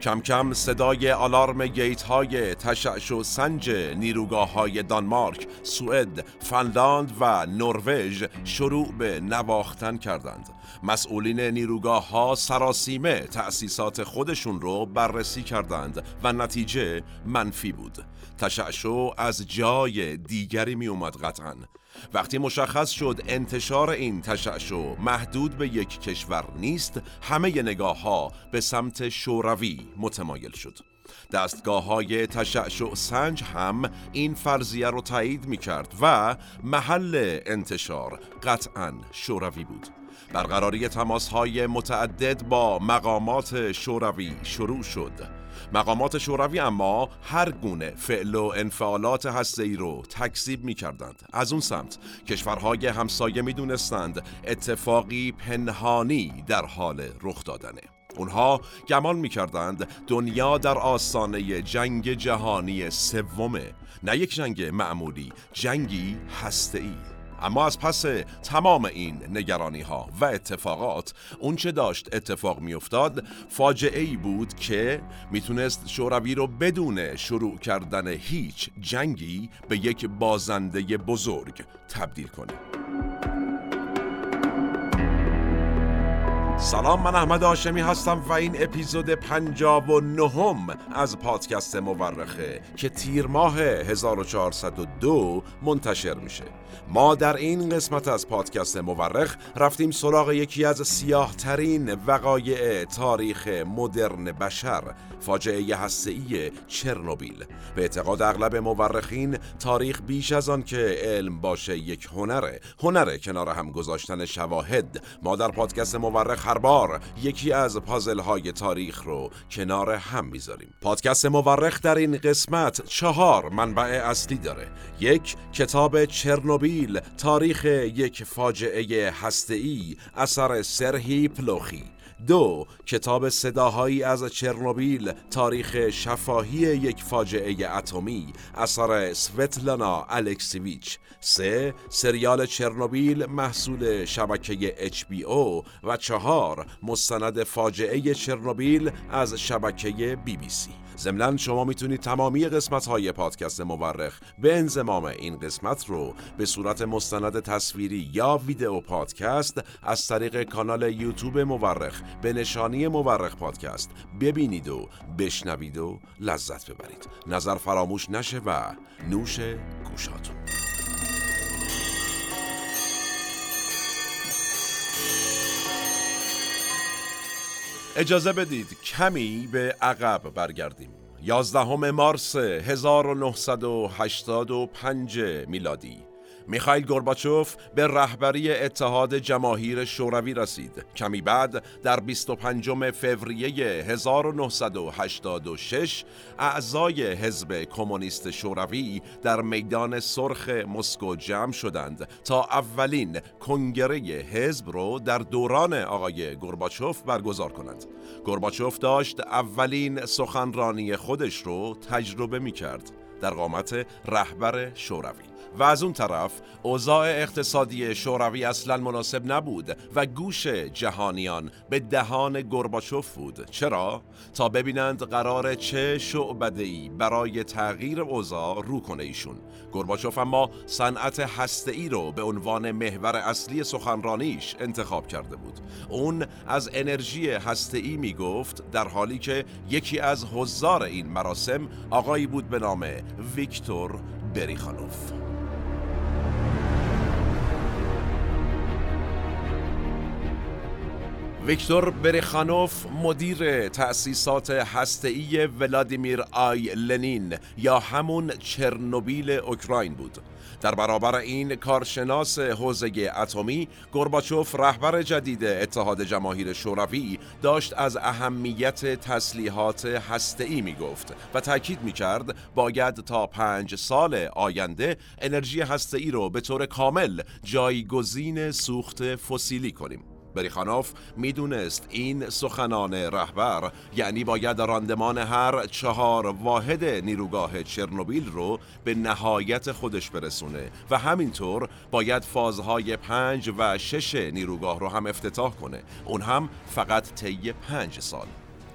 کم کم صدای آلارم گیت های تشعش و سنج نیروگاه های دانمارک، سوئد، فنلاند و نروژ شروع به نواختن کردند. مسئولین نیروگاه ها سراسیمه تأسیسات خودشون رو بررسی کردند و نتیجه منفی بود. تشعشو از جای دیگری می اومد قطعا. وقتی مشخص شد انتشار این تشعشع محدود به یک کشور نیست همه نگاه ها به سمت شوروی متمایل شد. دستگاه های تشعشع سنج هم این فرضیه رو تایید می کرد و محل انتشار قطعا شوروی بود. برقراری تماس های متعدد با مقامات شوروی شروع شد. مقامات شوروی اما هر گونه فعل و انفعالات هسته رو تکذیب می کردند. از اون سمت کشورهای همسایه می دونستند اتفاقی پنهانی در حال رخ دادنه. اونها گمان می کردند دنیا در آستانه جنگ جهانی سومه. نه یک جنگ معمولی جنگی هسته ای اما از پس تمام این نگرانی ها و اتفاقات اونچه داشت اتفاق میافتاد فاجعه ای بود که می‌تونست شوروی رو بدون شروع کردن هیچ جنگی به یک بازنده بزرگ تبدیل کنه. سلام من احمد آشمی هستم و این اپیزود پنجاب و نهم از پادکست مورخه که تیر ماه 1402 منتشر میشه. ما در این قسمت از پادکست مورخ رفتیم سراغ یکی از سیاه ترین وقایع تاریخ مدرن بشر فاجعه هسته‌ای چرنوبیل. به اعتقاد اغلب مورخین تاریخ بیش از آن که علم باشه یک هنره هنره کنار هم گذاشتن شواهد. ما در پادکست مورخ هر بار یکی از پازل های تاریخ رو کنار هم می‌ذاریم. پادکست مورخ در این قسمت چهار منبع اصلی داره. یک کتاب چرنوبیل تاریخ یک فاجعه هسته‌ای اثر سرهی پلوخی دو کتاب صداهایی از چرنوبیل تاریخ شفاهی یک فاجعه اتمی اثر سوتلانا الکسیویچ. سه سریال چرنوبیل محصول شبکه HBO و چهار مستند فاجعه چرنوبیل از شبکه سی. ضمنا شما می‌تونید تمامی قسمت های پادکست مورخ به انزمام این قسمت رو به صورت مستند تصویری یا ویدئو پادکست از طریق کانال یوتیوب مورخ به نشانی مورخ پادکست ببینید و بشنوید و لذت ببرید. نظر فراموش نشه و نوش گوشاتون. اجازه بدید کمی به عقب برگردیم. 11 مارس 1985 میلادی. میخایل گورباچوف به رهبری اتحاد جماهیر شوروی رسید. کمی بعد در 25 فوریه 1986 اعضای حزب کمونیست شوروی در میدان سرخ مسکو جمع شدند تا اولین کنگره حزب رو در دوران آقای گورباچوف برگزار کنند. گورباچوف داشت اولین سخنرانی خودش رو تجربه می کرد در قامت رهبر شوروی و از اون طرف اوضاع اقتصادی شوروی اصلا مناسب نبود و گوش جهانیان به دهان گرباچوف بود. چرا؟ تا ببینند قرار چه شعبده برای تغییر اوضاع رو کنه ایشون. گرباچوف اما صنعت هسته ای رو به عنوان محور اصلی سخنرانیش انتخاب کرده بود. اون از انرژی هسته ای می گفت در حالی که یکی از حضار این مراسم آقایی بود به نام ویکتور بریخانوف. ویکتور برخانوف مدیر تأسیسات هسته‌ای ولادیمیر آی لنین یا همون چرنوبیل اوکراین بود. در برابر این کارشناس حوزه اتمی گورباچوف رهبر جدید اتحاد جماهیر شوروی داشت از اهمیت تسلیحات هسته‌ای می گفت و تاکید می کرد باید تا پنج سال آینده انرژی هسته‌ای رو به طور کامل جایگزین سوخت فسیلی کنیم. بریخانوف می‌دونست این سخنان رهبر یعنی باید راندمان هر چهار واحد نیروگاه چرنوبیل رو به نهایت خودش برسونه و همینطور باید فازهای پنج و شش نیروگاه رو هم افتتاح کنه. اون هم فقط طی پنج سال.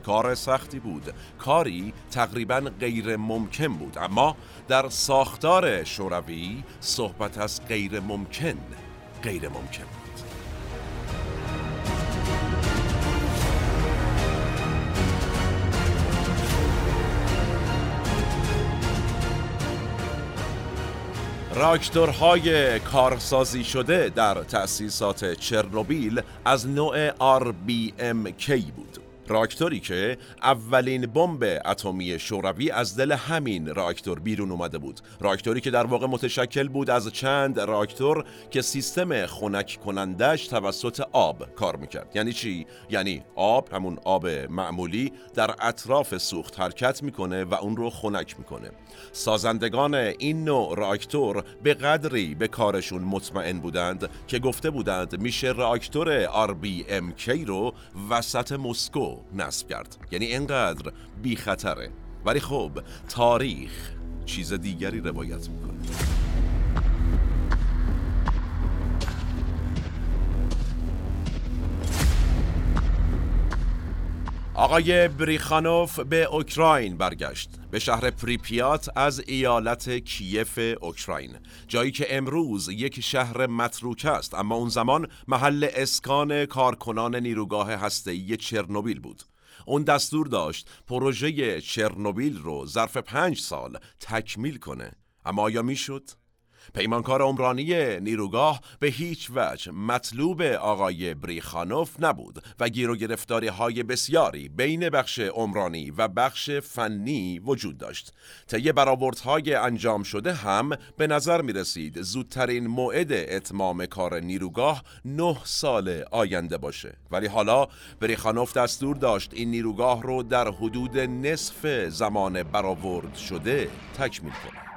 کار سختی بود. کاری تقریبا غیر ممکن بود. اما در ساختار شوروی صحبت از غیر ممکن غیر ممکن راکتورهای کارسازی شده در تأسیسات چرنوبیل از نوع RBMK بود. راکتوری که اولین بمب اتمی شوروی از دل همین راکتور بیرون اومده بود. راکتوری که در واقع متشکل بود از چند راکتور که سیستم خنک کنندش توسط آب کار می‌کرد. یعنی چی؟ یعنی آب همون آب معمولی در اطراف سوخت حرکت می‌کنه و اون رو خنک می‌کنه. سازندگان این نوع راکتور به قدری به کارشون مطمئن بودند که گفته بودند میشه راکتور RBMK رو وسط مسکو نصب کرد. یعنی انقدر بی خطره ولی خب تاریخ چیز دیگری روایت می‌کنه. آقای بریخانوف به اوکراین برگشت. به شهر پریپیات از ایالت کیف اوکراین. جایی که امروز یک شهر متروک است اما اون زمان محل اسکان کارکنان نیروگاه هسته‌ای چرنوبیل بود. اون دستور داشت پروژه چرنوبیل رو ظرف پنج سال تکمیل کنه. اما آیا می‌شد؟ پیمانکار عمرانی نیروگاه به هیچ وجه مطلوب آقای بریخانوف نبود و گیر و گرفتاری های بسیاری بین بخش عمرانی و بخش فنی وجود داشت. طی برآوردهای انجام شده هم به نظر می رسید زودترین موعد اتمام کار نیروگاه نه سال آینده باشه. ولی حالا بریخانوف دستور داشت این نیروگاه رو در حدود نصف زمان برآورد شده تکمیل کنه.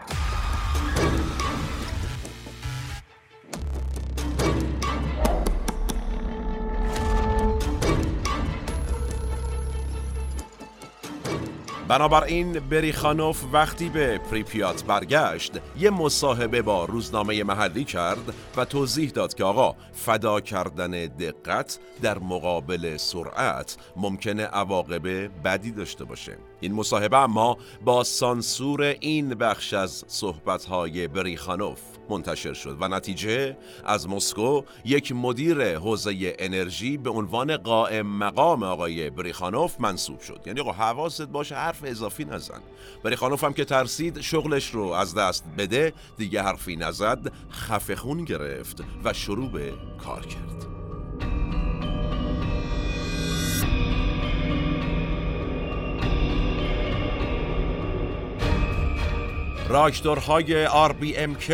بنابراین بریخانوف وقتی به پریپیات برگشت یه مصاحبه با روزنامه محلی کرد و توضیح داد که آقا فدا کردن دقت در مقابل سرعت ممکنه عواقب بدی داشته باشه. این مصاحبه اما با سانسور این بخش از صحبتهای بریخانوف منتشر شد و نتیجه از مسکو یک مدیر حوزه انرژی به عنوان قائم مقام آقای بریخانوف منصوب شد. یعنی آقا حواست باشه حرف اضافی نزن. بریخانوف هم که ترسید شغلش رو از دست بده دیگه حرفی نزد خفه خون گرفت و شروع به کار کرد. راکتورهای RBMK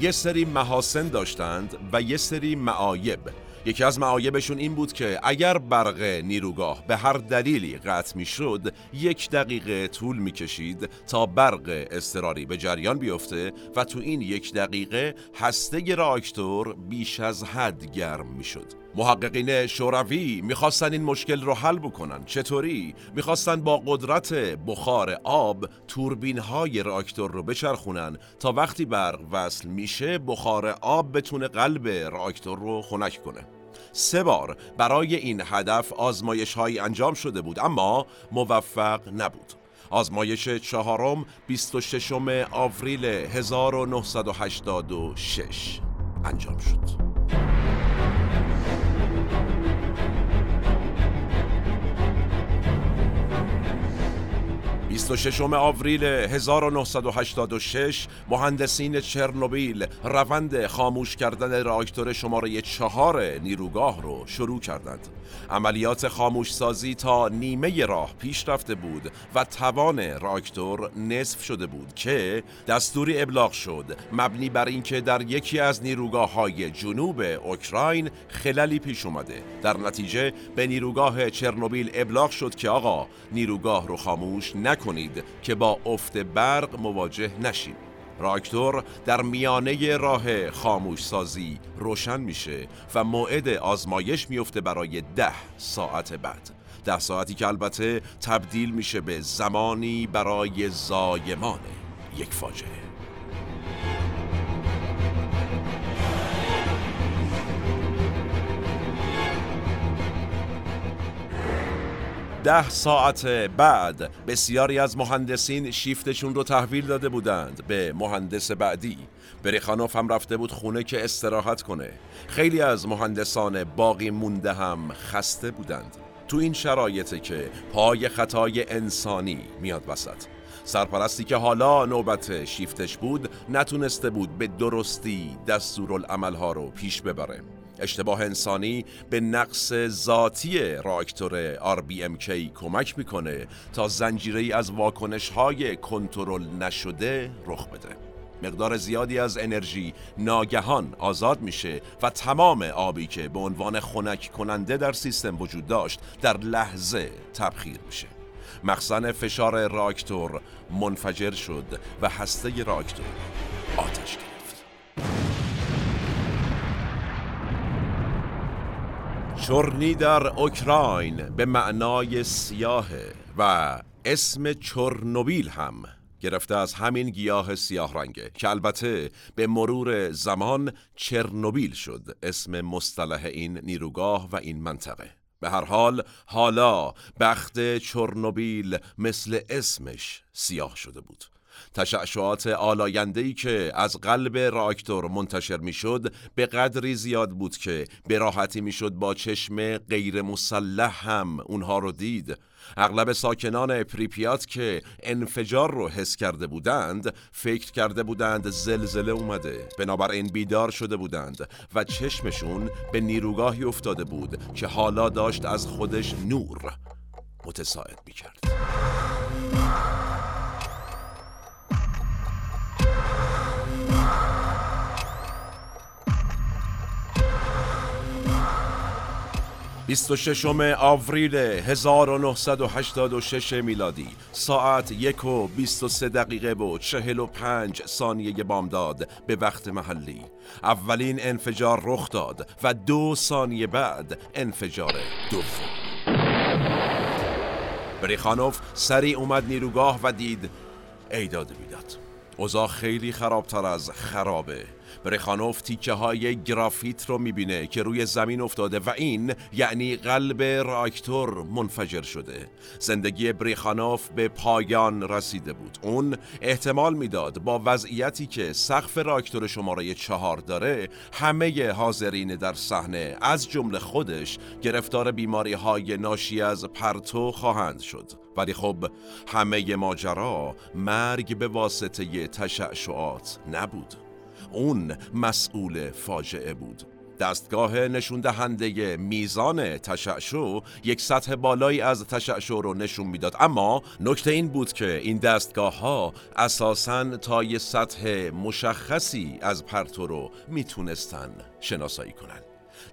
یه سری محاسن داشتند و یه سری معایب. یکی از معایبشون این بود که اگر برق نیروگاه به هر دلیلی قطع می شد یک دقیقه طول می کشید تا برق اضطراری به جریان بیفته و تو این یک دقیقه هسته راکتور بیش از حد گرم می شد محققین شوروی می‌خواستن این مشکل رو حل بکنن. چطوری؟ می‌خواستن با قدرت بخار آب توربین های راکتور رو بچرخونن تا وقتی برق وصل میشه بخار آب بتونه قلب راکتور رو خنک کنه. سه بار برای این هدف آزمایش های انجام شده بود اما موفق نبود. آزمایش چهارم 26 آوریل 1986 انجام شد. 26 آوریل 1986 مهندسین چرنوبیل روند خاموش کردن راکتور شماره چهار نیروگاه رو شروع کردند. عملیات خاموش سازی تا نیمه راه پیش رفته بود و توان راکتور نصف شده بود که دستوری ابلاغ شد. مبنی بر اینکه در یکی از نیروگاه های جنوب اوکراین خللی پیش اومده. در نتیجه به نیروگاه چرنوبیل ابلاغ شد که آقا نیروگاه رو خاموش نکنید. که با افت برق مواجه نشید راکتور در میانه راه خاموش سازی روشن میشه و موعد آزمایش میفته برای ده ساعت بعد. ده ساعتی که البته تبدیل میشه به زمانی برای زایمان یک فاجعه. ده ساعت بعد بسیاری از مهندسین شیفتشون رو تحویل داده بودند به مهندس بعدی. بریخانوف هم رفته بود خونه که استراحت کنه. خیلی از مهندسان باقی مونده هم خسته بودند. تو این شرایطه که پای خطای انسانی میاد وسط. سرپرستی که حالا نوبت شیفتش بود نتونسته بود به درستی دستورالعملها رو پیش ببره. اشتباه انسانی به نقص ذاتی راکتور RBMK کمک می‌کنه تا زنجیره از واکنش های کنترل نشده رخ بده. مقدار زیادی از انرژی ناگهان آزاد میشه و تمام آبی که به عنوان خنک کننده در سیستم وجود داشت در لحظه تبخیر میشه. مخزن فشار راکتور منفجر شد و هسته راکتور آتش گرفت چرنی در اوکراین به معنای سیاهه و اسم چرنوبیل هم گرفته از همین گیاه سیاه رنگه که البته به مرور زمان چرنوبیل شد. اسم مصطلح این نیروگاه و این منطقه. به هر حال حالا بخت چرنوبیل مثل اسمش سیاه شده بود. تشعشعات آلایندهی که از قلب راکتور منتشر می‌شد به قدری زیاد بود که به راحتی می‌شد با چشم غیر مسلح هم اونها رو دید. اغلب ساکنان پریپیات که انفجار رو حس کرده بودند فکر کرده بودند زلزله اومده. بنابراین بیدار شده بودند و چشمشون به نیروگاهی افتاده بود که حالا داشت از خودش نور متساعد می‌کرد. 26 آوریل 1986 میلادی ساعت یک و 23 دقیقه و 45 ثانیه بامداد به وقت محلی. اولین انفجار رخ داد و دو ثانیه بعد انفجار دوم. بریخانوف سریع اومد نیروگاه و دید ایداد می‌داد اوضاع خیلی خرابتر از خرابه. برخانوف تیکه های گرافیت رو می‌بینه که روی زمین افتاده و این یعنی قلب راکتور منفجر شده. زندگی بریخانوف به پایان رسیده بود. اون احتمال می‌داد با وضعیتی که سقف راکتور شماره چهار داره همه حاضرین در صحنه از جمله خودش گرفتار بیماری های ناشی از پرتو خواهند شد. ولی خب همه ماجرا مرگ به واسطه تشعشعات نبود. اون مسئول فاجعه بود. دستگاه نشون دهنده میزان تشعشع یک سطح بالایی از تشعشع رو نشون می‌داد. اما نکته این بود که این دستگاه ها اساساً تا یه سطح مشخصی از پرتو رو می‌تونستن شناسایی کنن.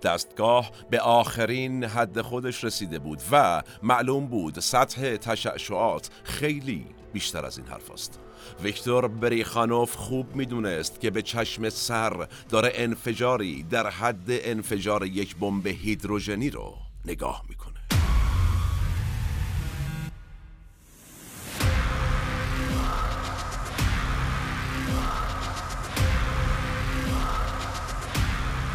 دستگاه به آخرین حد خودش رسیده بود و معلوم بود سطح تشعشعات خیلی بیشتر از این حرف است. ویکتور بریخانوف خوب می‌دونست که به چشم سر داره انفجاری در حد انفجار یک بمب هیدروژنی رو نگاه می‌کنه.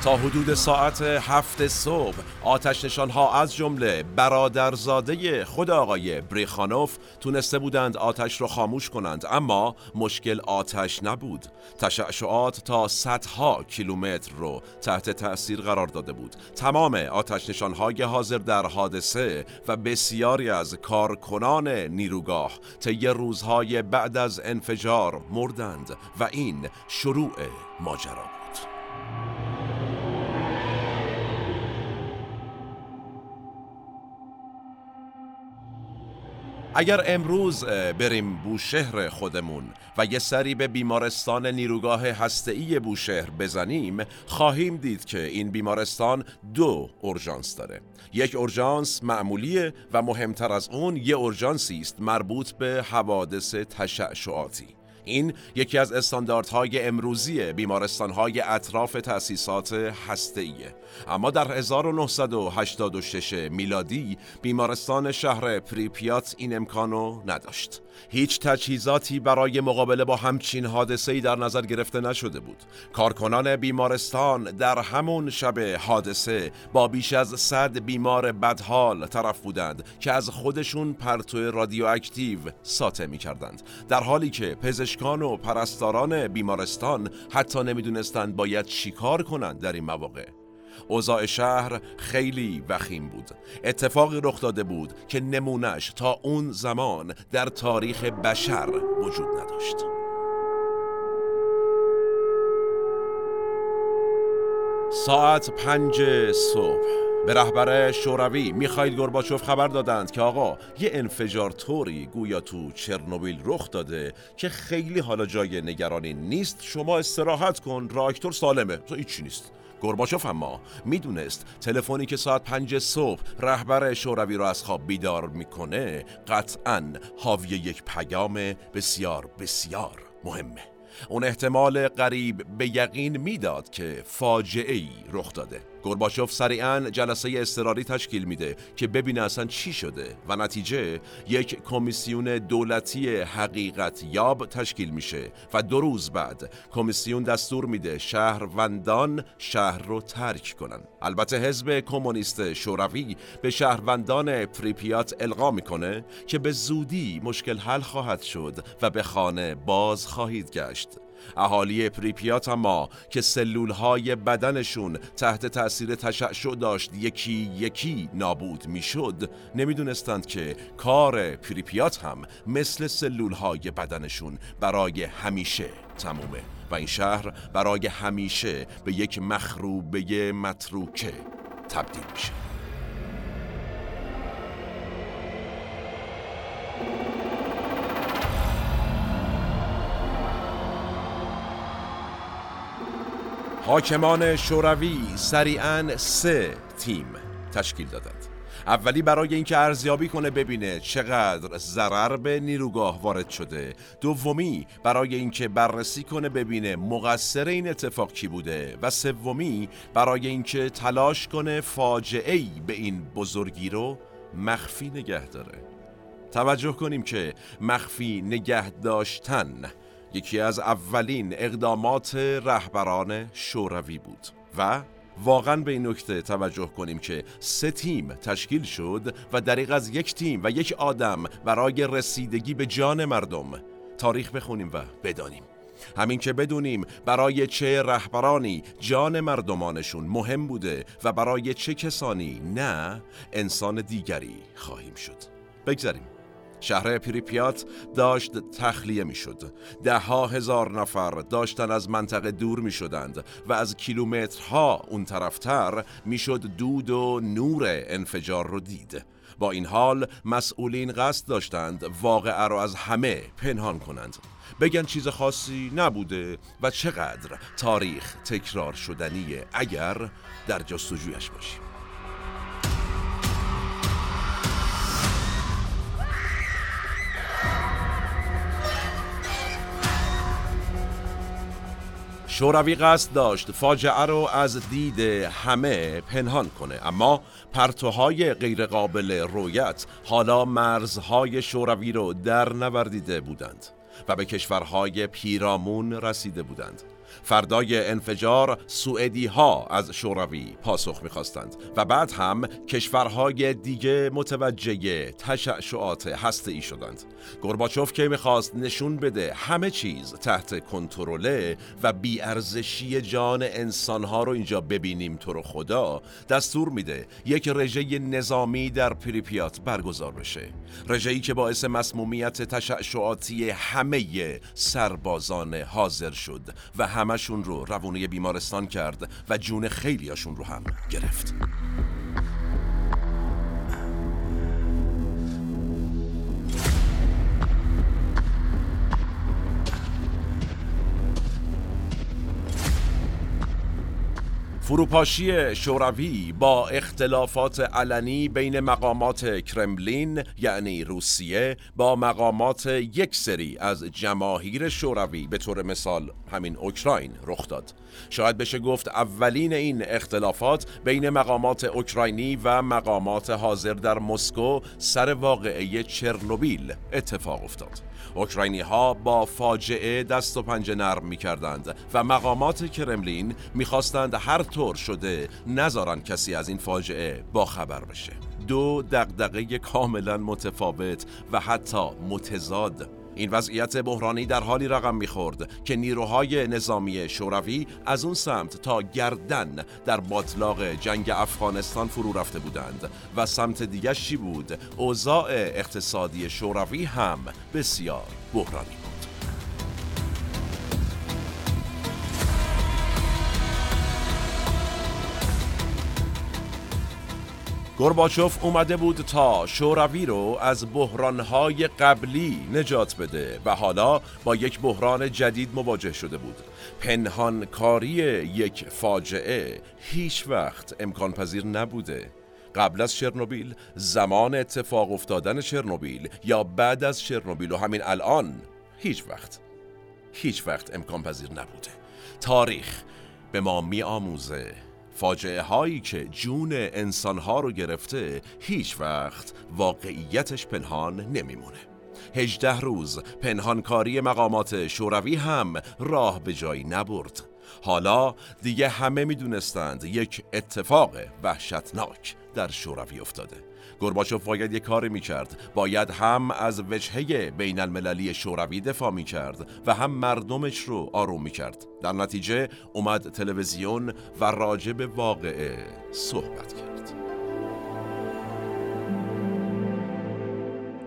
تا حدود ساعت هفت صبح آتش نشان ها از جمله برادرزاده خود آقای بریخانوف تونسته بودند آتش را خاموش کنند اما مشکل آتش نبود. تشعشعات تا صدها کیلومتر رو تحت تأثیر قرار داده بود. تمام آتش نشان های حاضر در حادثه و بسیاری از کارکنان نیروگاه طی روزهای بعد از انفجار مردند و این شروع ماجرا بود. اگر امروز بریم بوشهر خودمون و یه سری به بیمارستان نیروگاه هسته‌ای بوشهر بزنیم خواهیم دید که این بیمارستان دو اورژانس داره. یک اورژانس معمولیه و مهمتر از اون یه اورژانسی است مربوط به حوادث تشعشعاتی. این یکی از استانداردهای امروزی بیمارستانهای اطراف تأسیسات هسته‌ایه اما در 1986 میلادی بیمارستان شهر پریپیات این امکانو نداشت. هیچ تجهیزاتی برای مقابله با همچین حادثه‌ای در نظر گرفته نشده بود. کارکنان بیمارستان در همون شب حادثه با بیش از صد بیمار بدحال طرف بودند که از خودشون پرتو رادیواکتیو ساطع می کردند در حالی که پزشکان و پرستاران بیمارستان حتی نمی‌دونستند باید چیکار کنند در این مواقع. اوضاع شهر خیلی وخیم بود. اتفاقی رخ داده بود که نمونش تا اون زمان در تاریخ بشر وجود نداشت. ساعت پنج صبح. به رهبر شوروی میخایل گورباچوف خبر دادند که آقا یه انفجار طوری گویا تو چرنوبیل رخ داده که خیلی حالا جای نگرانی نیست. شما استراحت کن راکتور سالمه. تو هیچی نیست. گرباچوف اما می‌دونست تلفنی که ساعت پنج صبح رهبر شوروی را از خواب بیدار می‌کنه قطعا حاوی یک پیام بسیار بسیار مهمه. اون احتمال قریب به یقین می‌داد که فاجعه ای رخ داده. گرباچوف سریعا جلسه اضطراری تشکیل میده که ببینه اصلا چی شده و نتیجه یک کمیسیون دولتی حقیقت یاب تشکیل میشه و دو روز بعد کمیسیون دستور میده شهروندان شهر رو ترک کنن. البته حزب کمونیست شوروی به شهروندان پریپیات القا می‌کنه که به زودی مشکل حل خواهد شد و به خانه باز خواهید گشت. اهالی پریپیات اما که سلول های بدنشون تحت تاثیر تشعشع داشت یکی یکی نابود می‌شد. نمی‌دونستند که کار پریپیات هم مثل سلول های بدنشون برای همیشه تمومه و این شهر برای همیشه به یک مخروبه متروکه تبدیل میشه. حاکمان شوروی سریعا سه تیم تشکیل دادند. اولی برای اینکه ارزیابی کنه ببینه چقدر ضرر به نیروگاه وارد شده. دومی برای اینکه بررسی کنه ببینه مقصر این اتفاق کی بوده. و سومی برای اینکه تلاش کنه فاجعه ای به این بزرگی رو مخفی نگه داره. توجه کنیم که مخفی نگه داشتن یکی از اولین اقدامات رهبران شوروی بود و واقعا به این نکته توجه کنیم که سه تیم تشکیل شد و دریق از یک تیم و یک آدم برای رسیدگی به جان مردم تاریخ بخونیم و بدانیم. همین که بدونیم برای چه رهبرانی جان مردمانشون مهم بوده و برای چه کسانی نه انسان دیگری خواهیم شد. بگذاریم. شهر پریپیات داشت تخلیه می شد ده ها هزار نفر داشتن از منطقه دور می شدند و از کیلومترها اون طرفتر می شد دود و نور انفجار رو دید. با این حال مسئولین قصد داشتند واقعه را از همه پنهان کنند. بگن چیز خاصی نبوده و چقدر تاریخ تکرار شدنیه اگر در جستجویش باشیم. شوروی قصد داشت فاجعه رو از دید همه پنهان کنه اما پرتوهای غیرقابل رویت حالا مرزهای شوروی رو در نوردیده بودند و به کشورهای پیرامون رسیده بودند. فردای انفجار سوئدی ها از شوروی پاسخ می‌خواستند و بعد هم کشورهای دیگه متوجه تشعشعات هسته ای شدند. گرباچوف که می‌خواست نشون بده همه چیز تحت کنترله و بیارزشی جان انسانها رو اینجا ببینیم تو رو خدا دستور میده یک رژه نظامی در پریپیات برگزار بشه. رژه‌ای که باعث مسمومیت تشعشعاتی همه سربازان حاضر شد و همشون رو روونه بیمارستان کرد و جون خیلیاشون رو هم گرفت. فروپاشی شوروی با اختلافات علنی بین مقامات کرملین یعنی روسیه با مقامات یک سری از جماهیر شوروی به طور مثال همین اوکراین رخ داد. شاید بشه گفت اولین این اختلافات بین مقامات اوکراینی و مقامات حاضر در مسکو سر واقعه چرنوبیل اتفاق افتاد. اوکراینی ها با فاجعه دست و پنجه نرم می کردند و مقامات کرملین می‌خواستند هر طور شده نذارن کسی از این فاجعه با خبر بشه. دو دقدقه کاملا متفاوت و حتی متضاد. این وضعیت بحرانی در حالی رقم می‌خورد که نیروهای نظامی شوروی از اون سمت تا گردن در باطلاق جنگ افغانستان فرو رفته بودند. و سمت دیگه چی بود؟ اوضاع اقتصادی شوروی هم بسیار بحرانی بود. گرباچوف اومده بود تا شوروی رو از بحرانهای قبلی نجات بده و حالا با یک بحران جدید مواجه شده بود. پنهانکاری یک فاجعه هیچ وقت امکان پذیر نبوده. قبل از چرنوبیل زمان اتفاق افتادن چرنوبیل یا بعد از چرنوبیل و همین الان هیچ وقت هیچ وقت امکان پذیر نبوده. تاریخ به ما می آموزه فاجعه هایی که جون انسان ها رو گرفته هیچ وقت واقعیتش پنهان نمیمونه. هجده روز پنهانکاری مقامات شوروی هم راه به جایی نبرد. حالا دیگه همه می‌دونستند یک اتفاق وحشتناک. در شوروی افتاده. گرباچوف باید یک کاری می‌کرد. باید هم از وجهه بین المللی شوروی دفاع می‌کرد و هم مردمش رو آروم می‌کرد. در نتیجه اومد تلویزیون و راجع به واقعه صحبت کرد.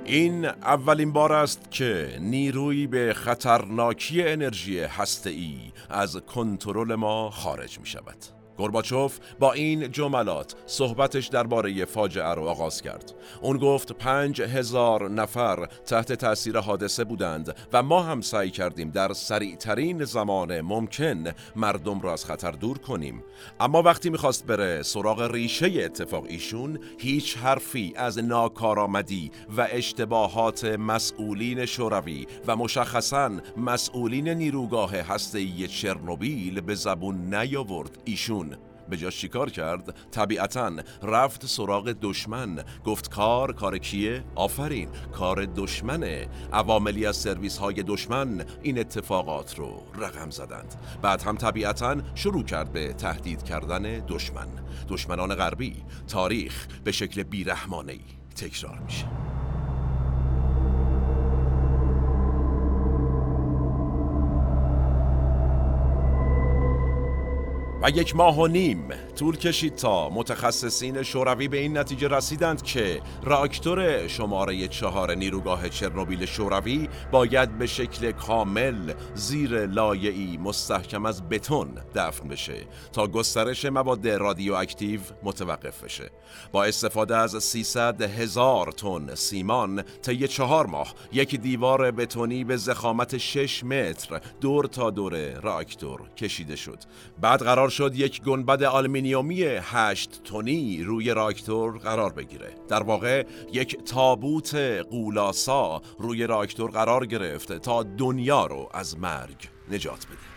این اولین بار است که نیروی به خطرناکی انرژی هسته‌ای از کنترل ما خارج می شود. گرباچوف با این جملات صحبتش درباره فاجعه رو آغاز کرد. اون گفت پنج هزار نفر تحت تاثیر حادثه بودند و ما هم سعی کردیم در سریعترین زمان ممکن مردم را از خطر دور کنیم. اما وقتی می‌خواست بره سراغ ریشه اتفاق ایشون هیچ حرفی از ناکارآمدی و اشتباهات مسئولین شوروی و مشخصا مسئولین نیروگاه هسته‌ای چرنوبیل به زبون نیاورد ایشون. به جاش چیکار کرد؟ طبیعتا رفت سراغ دشمن. گفت کار کار کیه؟ آفرین کار دشمنه. عواملی از سرویس های دشمن این اتفاقات رو رقم زدند. بعد هم طبیعتا شروع کرد به تهدید کردن دشمن. دشمنان غربی تاریخ به شکل بیرحمانه تکرار میشه. و یک ماه و نیم طول کشید تا متخصصین شوروی به این نتیجه رسیدند که راکتور شماره چهار نیروگاه چرنوبیل شوروی باید به شکل کامل زیر لایه‌ای مستحکم از بتون دفن بشه تا گسترش مواد رادیواکتیو متوقف بشه. با استفاده از 300 هزار تن سیمان طی چهار ماه یک دیوار بتونی به ضخامت 6 متر دور تا دور راکتور کشیده شد. بعد قرار شد یک گنبد آلومینیومی هشت تونی روی راکتور قرار بگیره. در واقع یک تابوت غول‌آسا روی راکتور قرار گرفته تا دنیا رو از مرگ نجات بده.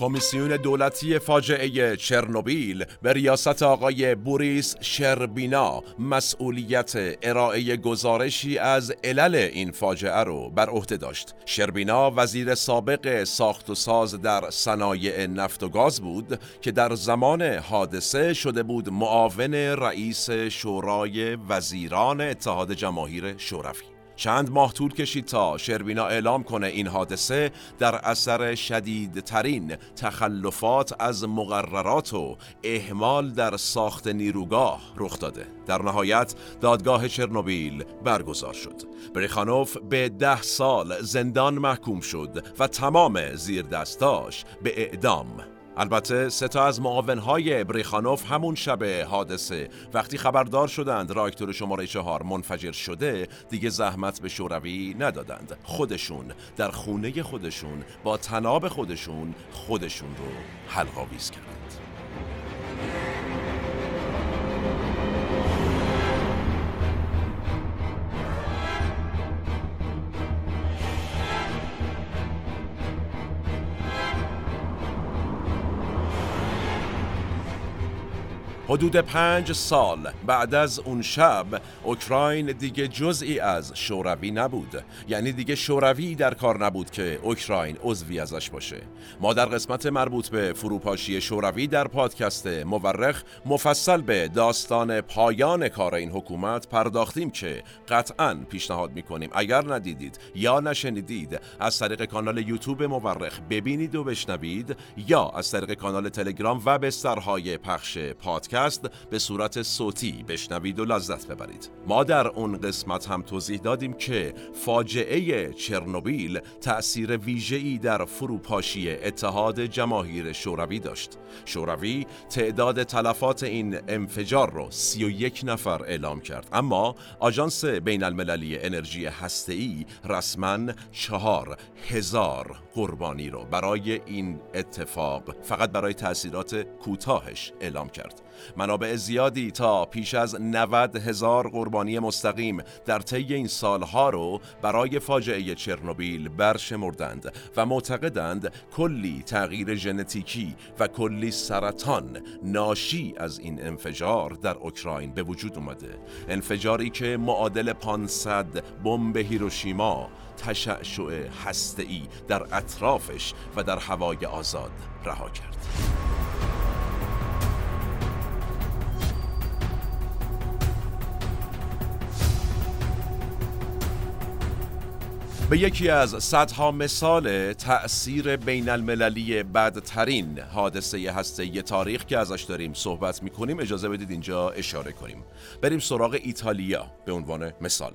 کمیسیون دولتی فاجعه چرنوبیل به ریاست آقای بوریس شربینا مسئولیت ارائه گزارشی از علل این فاجعه رو بر عهده داشت. شربینا وزیر سابق ساخت و ساز در صنایع نفت و گاز بود که در زمان حادثه شده بود معاون رئیس شورای وزیران اتحاد جماهیر شوروی. چند ماه طول کشید تا شربینا اعلام کنه این حادثه در اثر شدیدترین تخلفات از مقررات و اهمال در ساخت نیروگاه رخ داده. در نهایت دادگاه چرنوبیل برگزار شد. بریخانوف به ده سال زندان محکوم شد و تمام زیردستاش به اعدام البته سه تا از معاونهای بریخانوف همون شب حادثه. وقتی خبردار شدند راکتور شماره چهار منفجر شده دیگه زحمت به شوروی ندادند. خودشون در خونه خودشون با تناب خودشون خودشون رو حلقاویز کردند. حدود پنج سال بعد از اون شب اوکراین دیگه جزئی از شوروی نبود. یعنی دیگه شوروی در کار نبود که اوکراین عضوی ازش باشه. ما در قسمت مربوط به فروپاشی شوروی در پادکست مورخ مفصل به داستان پایان کار این حکومت پرداختیم که قطعا پیشنهاد می‌کنیم. اگر ندیدید یا نشنیدید از طریق کانال یوتیوب مورخ ببینید و بشنوید یا از طریق کانال تلگرام و بسترهای پخش پادکست به صورت صوتی بشنوید و لذت ببرید. ما در اون قسمت هم توضیح دادیم که فاجعه چرنوبیل تأثیر ویژه‌ای در فروپاشی اتحاد جماهیر شوروی داشت. شوروی تعداد تلفات این انفجار رو 31 نفر اعلام کرد. اما آژانس بین المللی انرژی هسته‌ای رسما چهار هزار قربانی رو برای این اتفاق فقط برای تاثیرات کوتاهش اعلام کرد. منابع زیادی تا پیش از 90 هزار قربانی مستقیم در طی این سالها رو برای فاجعه چرنوبیل برشمردند و معتقدند کلی تغییر ژنتیکی و کلی سرطان ناشی از این انفجار در اوکراین به وجود اومده انفجاری که معادل 500 بمب هیروشیما تشعشع هسته‌ای در اطرافش و در هوای آزاد رها کرد. به یکی از صدها مثال تأثیر بین المللی بدترین حادثه هسته تاریخ که ازش داریم صحبت می‌کنیم. اجازه بدید اینجا اشاره کنیم. بریم سراغ ایتالیا به عنوان مثال.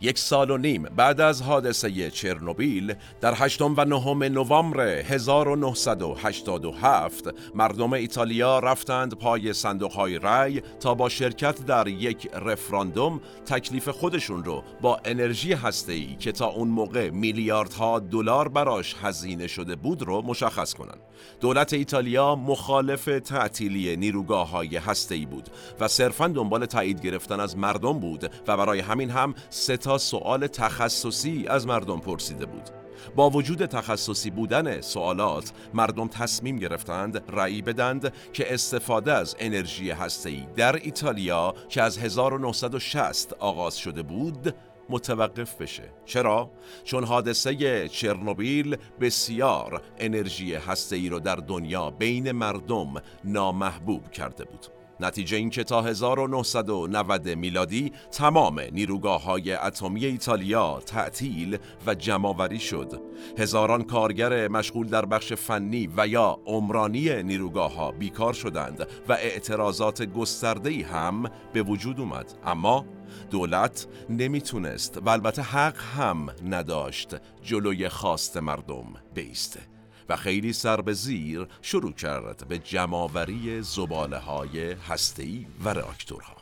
یک سال و نیم بعد از حادثه چرنوبیل در هشتم و نهم نوامبر 1987 مردم ایتالیا رفتند پای صندوق های رای تا با شرکت در یک رفراندوم تکلیف خودشون رو با انرژی هسته‌ای که تا اون موقع میلیاردها دلار براش هزینه شده بود رو مشخص کنند. دولت ایتالیا مخالف تعطیلی نیروگاه های هسته‌ای بود و صرفا دنبال تایید گرفتن از مردم بود و برای همین هم سه تا سوال تخصصی از مردم پرسیده بود با وجود تخصصی بودن سوالات مردم تصمیم گرفتند رأی بدند که استفاده از انرژی هسته‌ای در ایتالیا که از 1960 آغاز شده بود متوقف بشه چرا چون حادثه چرنوبیل بسیار انرژی هسته‌ای رو در دنیا بین مردم نامحبوب کرده بود نتیجه این که تا 1990 میلادی تمام نیروگاه های اتمی ایتالیا تعطیل و جمعآوری شد. هزاران کارگر مشغول در بخش فنی و یا عمرانی نیروگاه ها بیکار شدند و اعتراضات گسترده هم به وجود اومد. اما دولت نمی‌تونست و البته حق هم نداشت جلوی خواست مردم بیسته. و خیلی سر به زیر شروع کرد به جمعآوری زباله های هسته‌ای و راکتورها.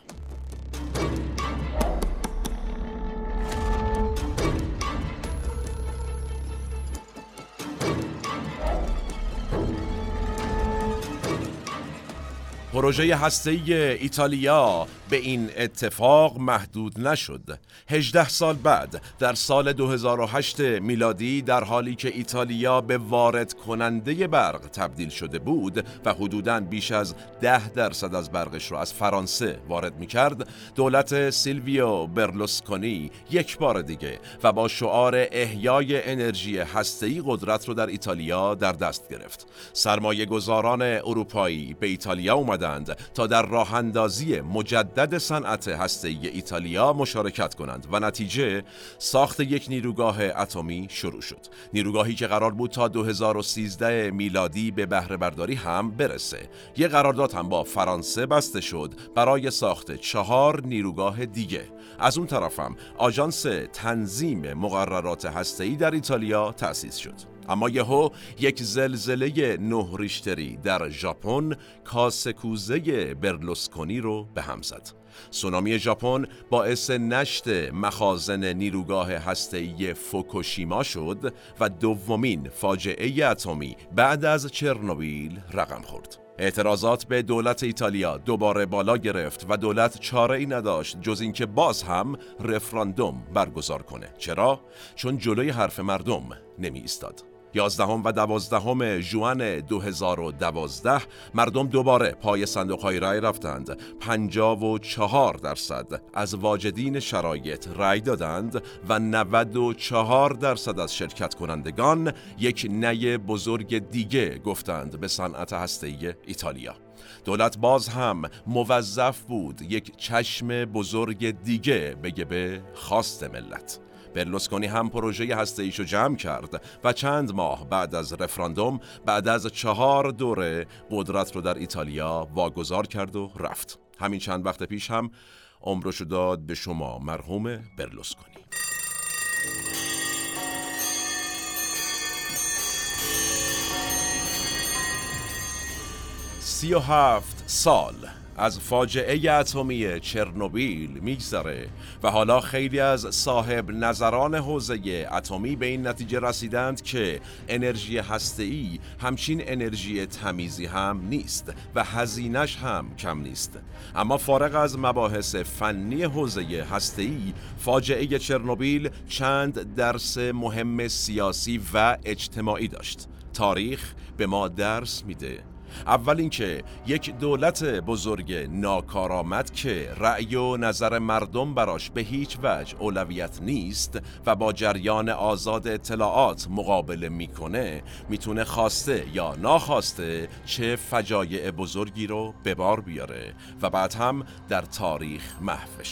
پروژه هسته‌ای ایتالیا به این اتفاق محدود نشد. 18 سال بعد در سال 2008 میلادی در حالی که ایتالیا به وارد کننده برق تبدیل شده بود و حدوداً بیش از 10 درصد از برقش را از فرانسه وارد می کرد دولت سیلویو برلوسکونی یک بار دیگه و با شعار احیای انرژی هسته‌ای قدرت رو در ایتالیا در دست گرفت. سرمایه گذاران اروپایی به ایتالیا اومدند تا در راه اندازی مجدد صنعت هسته‌ای ایتالیا مشارکت کنند و نتیجه ساخت یک نیروگاه اتمی شروع شد. نیروگاهی که قرار بود تا 2013 میلادی به بهره برداری هم برسه. یه قرارداد هم با فرانسه بسته شد برای ساخت چهار نیروگاه دیگه. از اون طرفم آژانس تنظیم مقررات هسته‌ای در ایتالیا تأسیس شد. اما یهو یک زلزله نه ریشتری در ژاپن کاسکوزه برلوسکونی رو به هم زد. سونامی ژاپن باعث نشت مخازن نیروگاه هسته‌ای فوکوشیما شد و دومین فاجعه اتمی بعد از چرنوبیل رقم خورد. اعتراضات به دولت ایتالیا دوباره بالا گرفت و دولت چاره ای نداشت جز اینکه باز هم رفراندوم برگزار کنه چرا چون جلوی حرف مردم نمی ایستاد یازدهم و دوازدهم جوان 2012 مردم دوباره پای صندوق های رای رفتند. و چهار درصد از واجدین شرایط رای دادند و 94 درصد از شرکت کنندگان یک نی بزرگ دیگه گفتند به صنعت هسته‌ای ایتالیا. دولت باز هم موظف بود یک چشم بزرگ دیگه بگه به خواست ملت. برلوسکونی هم پروژه هسته ایشو جمع کرد و چند ماه بعد از رفراندوم بعد از چهار دوره قدرت رو در ایتالیا واگذار کرد و رفت. همین چند وقت پیش هم عمرشو داد به شما مرحوم برلوسکونی سی و هفت سال از فاجعه اتمی چرنوبیل میگذره و حالا خیلی از صاحب نظران حوزه اتمی به این نتیجه رسیدند که انرژی هسته‌ای همچین انرژی تمیزی هم نیست و هزینش هم کم نیست. اما فارغ از مباحث فنی حوزه هسته‌ای فاجعه چرنوبیل چند درس مهم سیاسی و اجتماعی داشت. تاریخ به ما درس میده. اول اینکه یک دولت بزرگ ناکارآمد که رأی و نظر مردم براش به هیچ وجه اولویت نیست و با جریان آزاد اطلاعات مقابله می‌کنه می‌تونه خواسته یا ناخواسته چه فجایع بزرگی رو به بار بیاره و بعد هم در تاریخ محو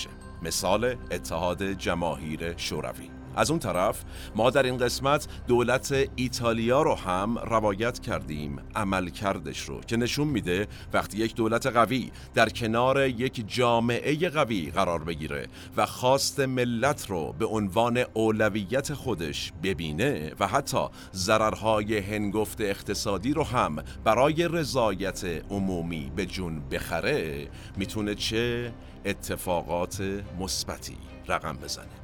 مثال اتحاد جماهیر شوروی. از اون طرف ما در این قسمت دولت ایتالیا رو هم روایت کردیم عمل کردش رو که نشون میده وقتی یک دولت قوی در کنار یک جامعه قوی قرار بگیره و خواست ملت رو به عنوان اولویت خودش ببینه و حتی ضررهای هنگفت اقتصادی رو هم برای رضایت عمومی به جون بخره می‌تونه چه اتفاقات مثبتی رقم بزنه.